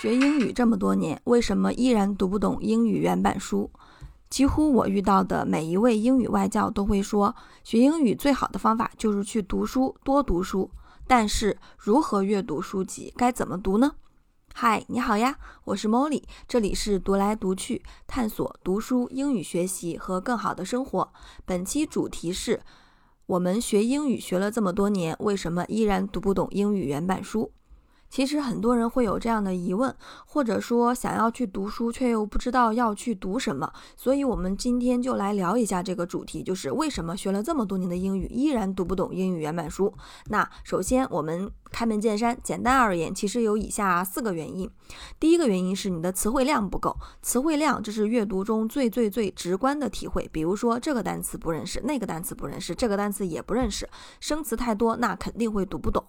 学英语这么多年，为什么依然读不懂英语原版书？几乎我遇到的每一位英语外教都会说，学英语最好的方法就是去读书，多读书。但是如何阅读书籍，该怎么读呢？嗨，你好呀，我是 Molly，这里是读来读去，探索读书、英语学习和更好的生活。本期主题是我们学英语学了这么多年，为什么依然读不懂英语原版书？其实很多人会有这样的疑问，或者说想要去读书，却又不知道要去读什么。所以，我们今天就来聊一下这个主题，就是为什么学了这么多年的英语，依然读不懂英语原版书。那首先，我们开门见山，简单而言，其实有以下四个原因。第一个原因是你的词汇量不够，词汇量这是阅读中最最最直观的体会。比如说，这个单词不认识，那个单词不认识，这个单词也不认识，生词太多，那肯定会读不懂。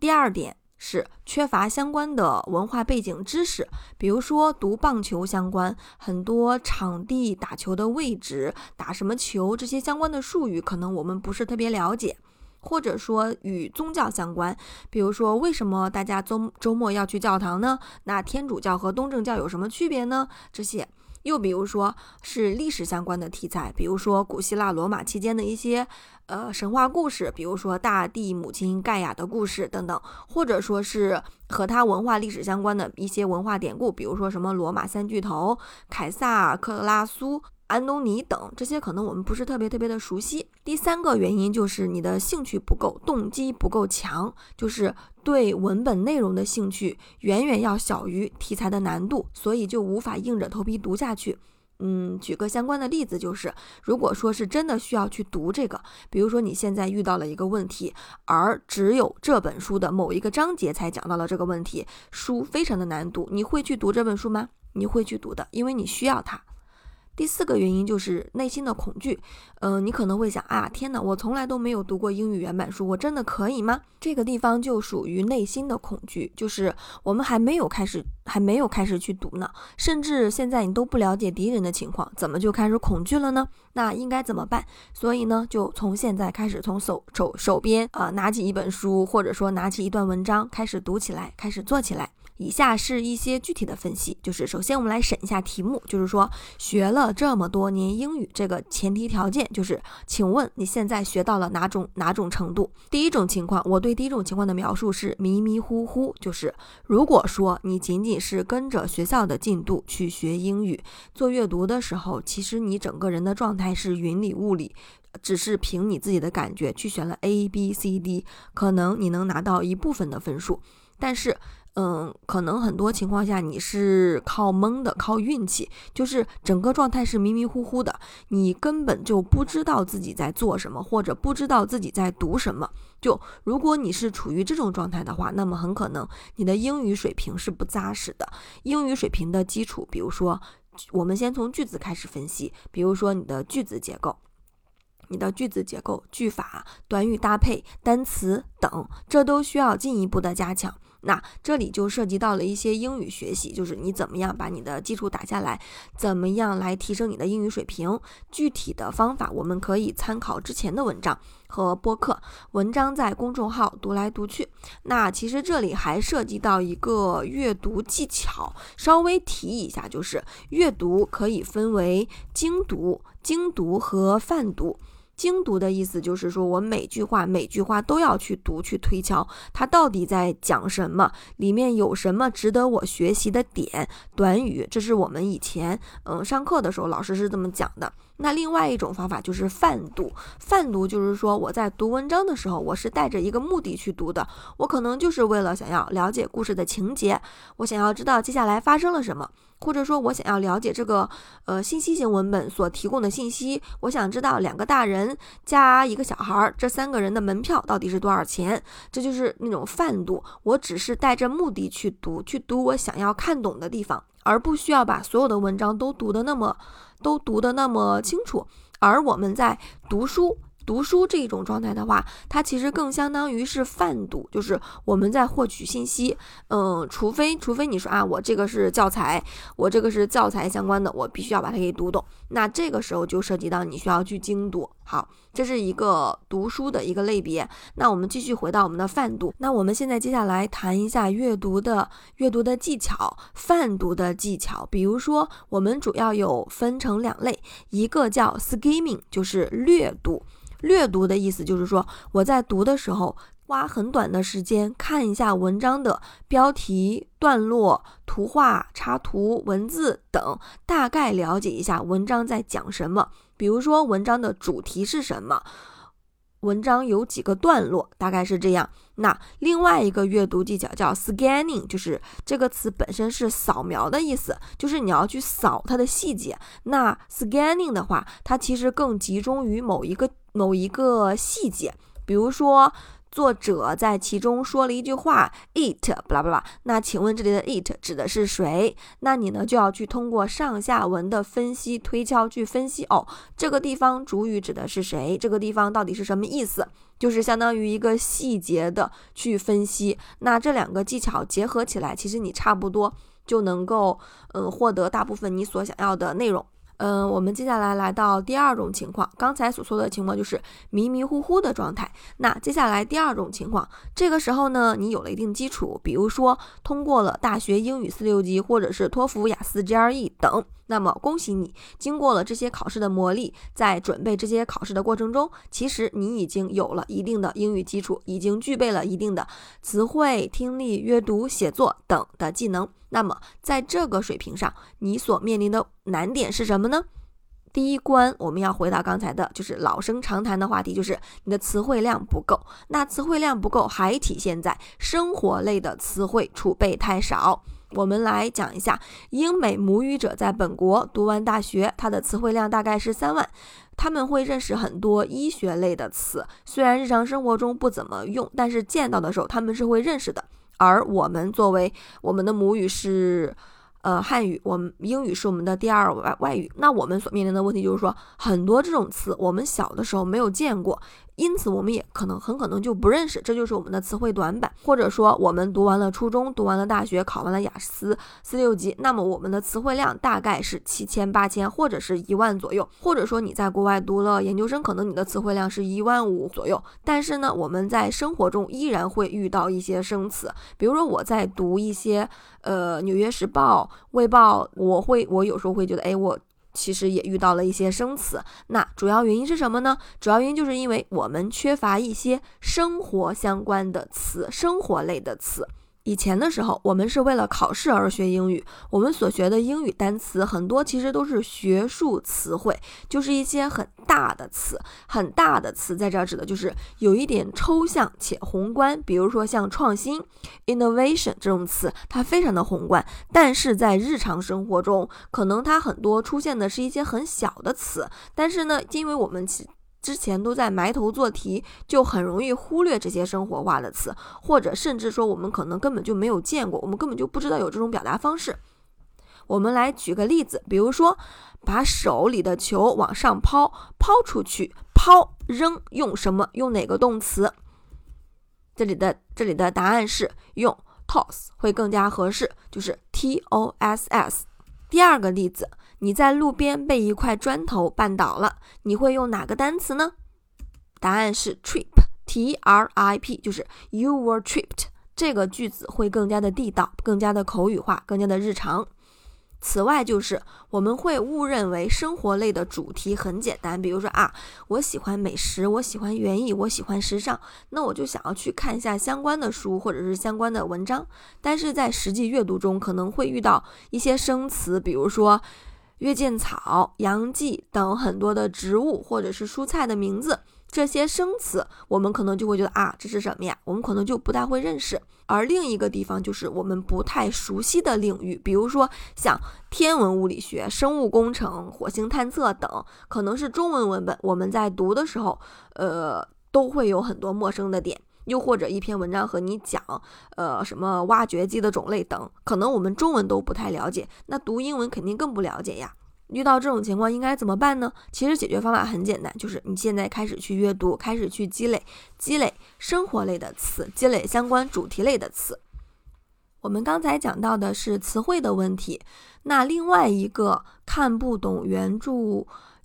第二点是缺乏相关的文化背景知识，比如说读棒球相关，很多场地打球的位置、打什么球这些相关的术语，可能我们不是特别了解；或者说与宗教相关，比如说为什么大家周周末要去教堂呢？那天主教和东正教有什么区别呢？这些。又比如说是历史相关的题材，比如说古希腊、罗马期间的一些呃神话故事，比如说大地母亲盖亚的故事等等，或者说是和它文化历史相关的一些文化典故，比如说什么罗马三巨头、凯撒、克拉苏。安东尼等这些可能我们不是特别特别的熟悉。第三个原因就是你的兴趣不够，动机不够强，就是对文本内容的兴趣远远要小于题材的难度，所以就无法硬着头皮读下去。嗯，举个相关的例子，就是如果说是真的需要去读这个，比如说你现在遇到了一个问题，而只有这本书的某一个章节才讲到了这个问题，书非常的难读，你会去读这本书吗？你会去读的，因为你需要它。第四个原因就是内心的恐惧，嗯，你可能会想啊，天哪，我从来都没有读过英语原版书，我真的可以吗？这个地方就属于内心的恐惧，就是我们还没有开始，还没有开始去读呢，甚至现在你都不了解敌人的情况，怎么就开始恐惧了呢？那应该怎么办？所以呢，就从现在开始，从手手手边啊拿起一本书，或者说拿起一段文章，开始读起来，开始做起来。以下是一些具体的分析，就是首先我们来审一下题目，就是说学了这么多年英语，这个前提条件就是，请问你现在学到了哪种哪种程度？第一种情况，我对第一种情况的描述是迷迷糊糊，就是如果说你仅仅是跟着学校的进度去学英语，做阅读的时候，其实你整个人的状态是云里雾里，只是凭你自己的感觉去选了 A B C D，可能你能拿到一部分的分数，但是。嗯，可能很多情况下你是靠蒙的，靠运气，就是整个状态是迷迷糊糊的，你根本就不知道自己在做什么，或者不知道自己在读什么。就如果你是处于这种状态的话，那么很可能你的英语水平是不扎实的。英语水平的基础，比如说，我们先从句子开始分析，比如说你的句子结构。你的句子结构、句法、短语搭配、单词等，这都需要进一步的加强。那这里就涉及到了一些英语学习，就是你怎么样把你的基础打下来，怎么样来提升你的英语水平。具体的方法，我们可以参考之前的文章和播客。文章在公众号读来读去。那其实这里还涉及到一个阅读技巧，稍微提一下，就是阅读可以分为精读、精读和泛读。精读的意思就是说，我每句话每句话都要去读，去推敲它到底在讲什么，里面有什么值得我学习的点。短语，这是我们以前嗯上课的时候老师是这么讲的。那另外一种方法就是泛读，泛读就是说我在读文章的时候，我是带着一个目的去读的，我可能就是为了想要了解故事的情节，我想要知道接下来发生了什么，或者说我想要了解这个呃信息型文本所提供的信息，我想知道两个大人加一个小孩儿这三个人的门票到底是多少钱，这就是那种泛读，我只是带着目的去读，去读我想要看懂的地方。而不需要把所有的文章都读的那么，都读的那么清楚。而我们在读书读书这一种状态的话，它其实更相当于是泛读，就是我们在获取信息。嗯，除非除非你说啊，我这个是教材，我这个是教材相关的，我必须要把它给读懂。那这个时候就涉及到你需要去精读。好，这是一个读书的一个类别。那我们继续回到我们的泛读。那我们现在接下来谈一下阅读的阅读的技巧，泛读的技巧。比如说，我们主要有分成两类，一个叫 skimming，就是略读。略读的意思就是说，我在读的时候。花很短的时间看一下文章的标题、段落、图画、插图、文字等，大概了解一下文章在讲什么。比如说，文章的主题是什么？文章有几个段落？大概是这样。那另外一个阅读技巧叫 scanning，就是这个词本身是扫描的意思，就是你要去扫它的细节。那 scanning 的话，它其实更集中于某一个某一个细节，比如说。作者在其中说了一句话，it，巴拉巴拉。那请问这里的 it 指的是谁？那你呢就要去通过上下文的分析推敲去分析哦，这个地方主语指的是谁？这个地方到底是什么意思？就是相当于一个细节的去分析。那这两个技巧结合起来，其实你差不多就能够嗯获得大部分你所想要的内容。嗯，我们接下来来到第二种情况，刚才所说的情况就是迷迷糊糊的状态。那接下来第二种情况，这个时候呢，你有了一定基础，比如说通过了大学英语四六级，或者是托福、雅思、GRE 等。那么恭喜你，经过了这些考试的磨砺，在准备这些考试的过程中，其实你已经有了一定的英语基础，已经具备了一定的词汇、听力、阅读、写作等的技能。那么在这个水平上，你所面临的难点是什么呢？第一关，我们要回到刚才的，就是老生常谈的话题，就是你的词汇量不够。那词汇量不够，还体现在生活类的词汇储备太少。我们来讲一下，英美母语者在本国读完大学，他的词汇量大概是三万，他们会认识很多医学类的词，虽然日常生活中不怎么用，但是见到的时候他们是会认识的。而我们作为我们的母语是。呃，汉语，我们英语是我们的第二外外语。那我们所面临的问题就是说，很多这种词我们小的时候没有见过，因此我们也可能很可能就不认识。这就是我们的词汇短板。或者说，我们读完了初中，读完了大学，考完了雅思四六级，那么我们的词汇量大概是七千、八千或者是一万左右。或者说你在国外读了研究生，可能你的词汇量是一万五左右。但是呢，我们在生活中依然会遇到一些生词，比如说我在读一些。呃，《纽约时报》《卫报》，我会，我有时候会觉得，哎，我其实也遇到了一些生词。那主要原因是什么呢？主要原因就是因为我们缺乏一些生活相关的词，生活类的词。以前的时候，我们是为了考试而学英语。我们所学的英语单词很多，其实都是学术词汇，就是一些很大的词。很大的词在这儿指的就是有一点抽象且宏观。比如说像创新 （innovation） 这种词，它非常的宏观，但是在日常生活中，可能它很多出现的是一些很小的词。但是呢，因为我们其之前都在埋头做题，就很容易忽略这些生活化的词，或者甚至说我们可能根本就没有见过，我们根本就不知道有这种表达方式。我们来举个例子，比如说把手里的球往上抛，抛出去，抛扔，用什么？用哪个动词？这里的这里的答案是用 toss 会更加合适，就是 t o s s。第二个例子。你在路边被一块砖头绊倒了，你会用哪个单词呢？答案是 trip，t r i p，就是 you were tripped。这个句子会更加的地道，更加的口语化，更加的日常。此外，就是我们会误认为生活类的主题很简单，比如说啊，我喜欢美食，我喜欢园艺，我喜欢时尚，那我就想要去看一下相关的书或者是相关的文章。但是在实际阅读中，可能会遇到一些生词，比如说。月见草、洋蓟等很多的植物或者是蔬菜的名字，这些生词我们可能就会觉得啊，这是什么呀？我们可能就不太会认识。而另一个地方就是我们不太熟悉的领域，比如说像天文物理学、生物工程、火星探测等，可能是中文文本，我们在读的时候，呃，都会有很多陌生的点。又或者一篇文章和你讲，呃，什么挖掘机的种类等，可能我们中文都不太了解，那读英文肯定更不了解呀。遇到这种情况应该怎么办呢？其实解决方法很简单，就是你现在开始去阅读，开始去积累，积累生活类的词，积累相关主题类的词。我们刚才讲到的是词汇的问题，那另外一个看不懂原著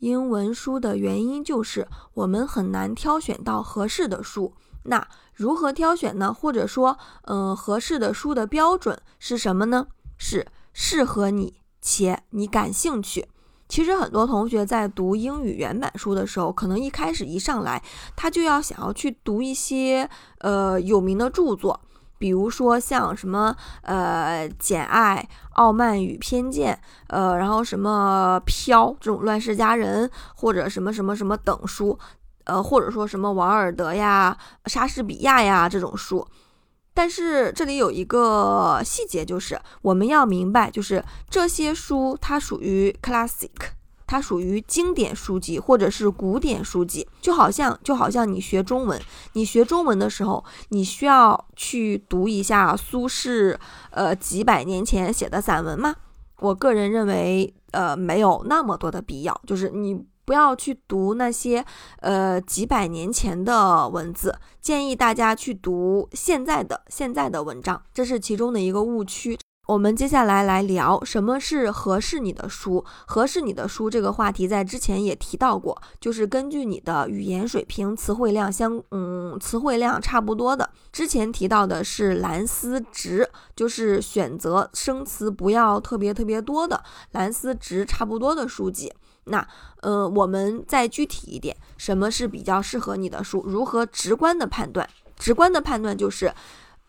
英文书的原因就是我们很难挑选到合适的书。那如何挑选呢？或者说，嗯，合适的书的标准是什么呢？是适合你。且你感兴趣，其实很多同学在读英语原版书的时候，可能一开始一上来，他就要想要去读一些呃有名的著作，比如说像什么呃《简爱》《傲慢与偏见》呃，然后什么《飘》这种乱世佳人，或者什么什么什么等书，呃，或者说什么王尔德呀、莎士比亚呀这种书。但是这里有一个细节，就是我们要明白，就是这些书它属于 classic，它属于经典书籍或者是古典书籍，就好像就好像你学中文，你学中文的时候，你需要去读一下苏轼呃几百年前写的散文吗？我个人认为，呃，没有那么多的必要，就是你。不要去读那些呃几百年前的文字，建议大家去读现在的现在的文章，这是其中的一个误区。我们接下来来聊什么是合适你的书。合适你的书这个话题在之前也提到过，就是根据你的语言水平、词汇量相嗯词汇量差不多的。之前提到的是蓝思值，就是选择生词不要特别特别多的蓝思值差不多的书籍。那，呃，我们再具体一点，什么是比较适合你的书？如何直观的判断？直观的判断就是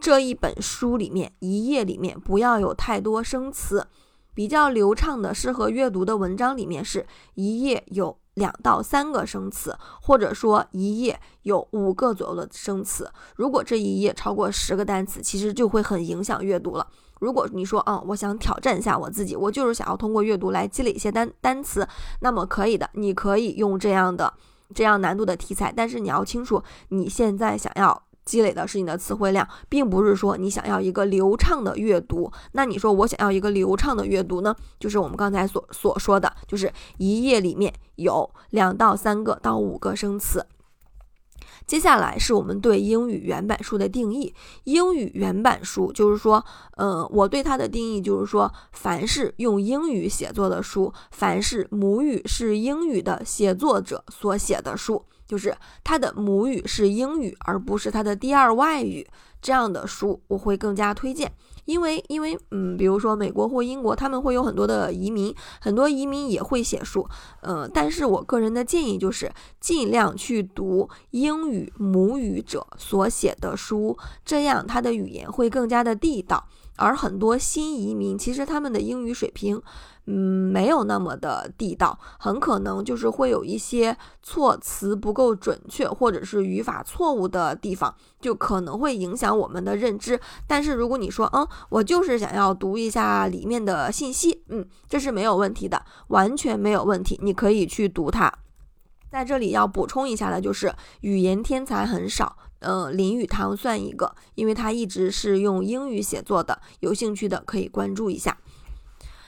这一本书里面一页里面不要有太多生词，比较流畅的适合阅读的文章里面是一页有两到三个生词，或者说一页有五个左右的生词。如果这一页超过十个单词，其实就会很影响阅读了。如果你说，嗯，我想挑战一下我自己，我就是想要通过阅读来积累一些单单词，那么可以的，你可以用这样的这样难度的题材，但是你要清楚，你现在想要积累的是你的词汇量，并不是说你想要一个流畅的阅读。那你说我想要一个流畅的阅读呢？就是我们刚才所所说的，就是一页里面有两到三个到五个生词。接下来是我们对英语原版书的定义。英语原版书就是说，嗯，我对它的定义就是说，凡是用英语写作的书，凡是母语是英语的写作者所写的书，就是它的母语是英语，而不是它的第二外语这样的书，我会更加推荐。因为，因为，嗯，比如说美国或英国，他们会有很多的移民，很多移民也会写书，呃，但是我个人的建议就是尽量去读英语母语者所写的书，这样他的语言会更加的地道。而很多新移民其实他们的英语水平。嗯，没有那么的地道，很可能就是会有一些措辞不够准确，或者是语法错误的地方，就可能会影响我们的认知。但是如果你说，嗯，我就是想要读一下里面的信息，嗯，这是没有问题的，完全没有问题，你可以去读它。在这里要补充一下的就是，语言天才很少，呃，林语堂算一个，因为他一直是用英语写作的，有兴趣的可以关注一下。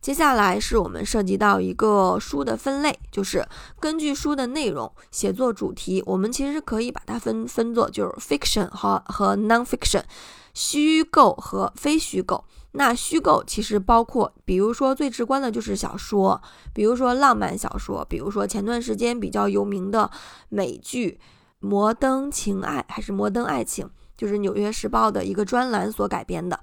接下来是我们涉及到一个书的分类，就是根据书的内容写作主题，我们其实可以把它分分作就是 fiction 和和 non-fiction，虚构和非虚构。那虚构其实包括，比如说最直观的就是小说，比如说浪漫小说，比如说前段时间比较有名的美剧《摩登情爱》还是《摩登爱情》，就是《纽约时报》的一个专栏所改编的。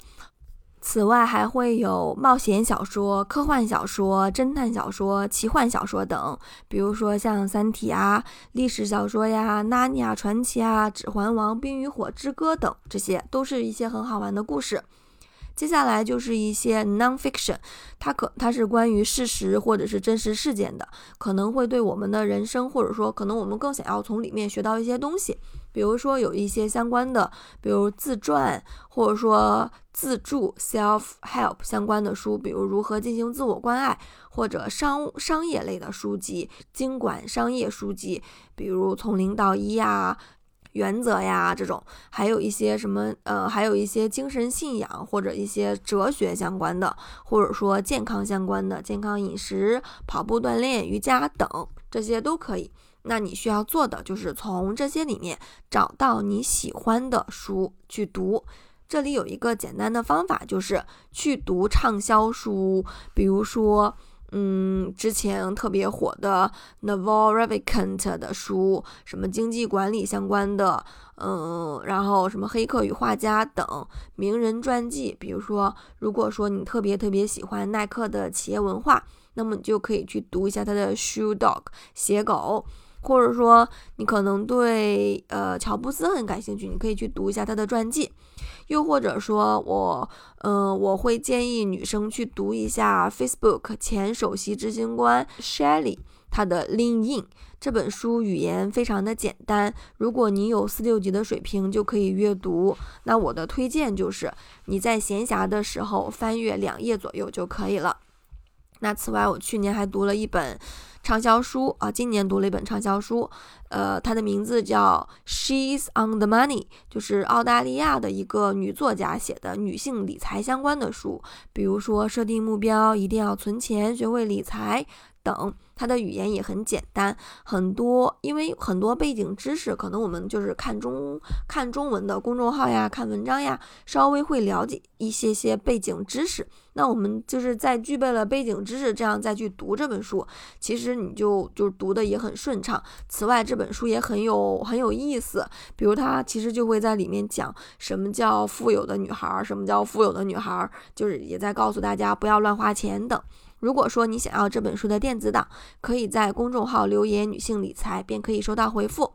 此外，还会有冒险小说、科幻小说、侦探小说、奇幻小说等，比如说像《三体》啊、历史小说呀、《纳尼亚传奇》啊、《指环王》、《冰与火之歌》等，这些都是一些很好玩的故事。接下来就是一些 nonfiction，它可它是关于事实或者是真实事件的，可能会对我们的人生，或者说可能我们更想要从里面学到一些东西。比如说有一些相关的，比如自传或者说自助 self help 相关的书，比如如何进行自我关爱，或者商商业类的书籍，经管商业书籍，比如从零到一啊。原则呀这种，还有一些什么呃，还有一些精神信仰或者一些哲学相关的，或者说健康相关的，健康饮食、跑步锻炼、瑜伽等这些都可以。那你需要做的就是从这些里面找到你喜欢的书去读。这里有一个简单的方法，就是去读畅销书，比如说。嗯，之前特别火的 Naval revikant 的书，什么经济管理相关的，嗯，然后什么黑客与画家等名人传记。比如说，如果说你特别特别喜欢耐克的企业文化，那么你就可以去读一下他的 Shoe Dog 鞋狗。或者说你可能对呃乔布斯很感兴趣，你可以去读一下他的传记。又或者说我嗯我会建议女生去读一下 Facebook 前首席执行官 Shelly 他的 Lean In 这本书，语言非常的简单。如果你有四六级的水平就可以阅读。那我的推荐就是你在闲暇的时候翻阅两页左右就可以了。那此外，我去年还读了一本。畅销书啊，今年读了一本畅销书，呃，它的名字叫《She's on the Money》，就是澳大利亚的一个女作家写的女性理财相关的书，比如说设定目标，一定要存钱，学会理财。等，它的语言也很简单，很多，因为很多背景知识，可能我们就是看中看中文的公众号呀，看文章呀，稍微会了解一些些背景知识。那我们就是在具备了背景知识，这样再去读这本书，其实你就就读的也很顺畅。此外，这本书也很有很有意思，比如它其实就会在里面讲什么叫富有的女孩，什么叫富有的女孩，就是也在告诉大家不要乱花钱等。如果说你想要这本书的电子档，可以在公众号留言“女性理财”，便可以收到回复。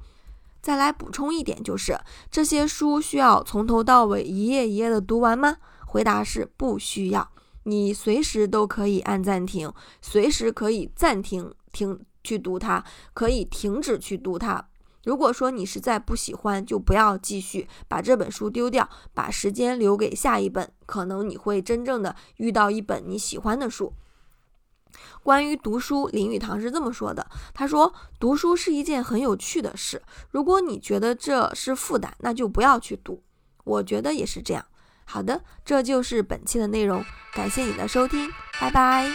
再来补充一点，就是这些书需要从头到尾一页一页的读完吗？回答是不需要，你随时都可以按暂停，随时可以暂停停去读它，可以停止去读它。如果说你实在不喜欢，就不要继续把这本书丢掉，把时间留给下一本，可能你会真正的遇到一本你喜欢的书。关于读书，林语堂是这么说的：“他说，读书是一件很有趣的事。如果你觉得这是负担，那就不要去读。我觉得也是这样。好的，这就是本期的内容，感谢你的收听，拜拜。”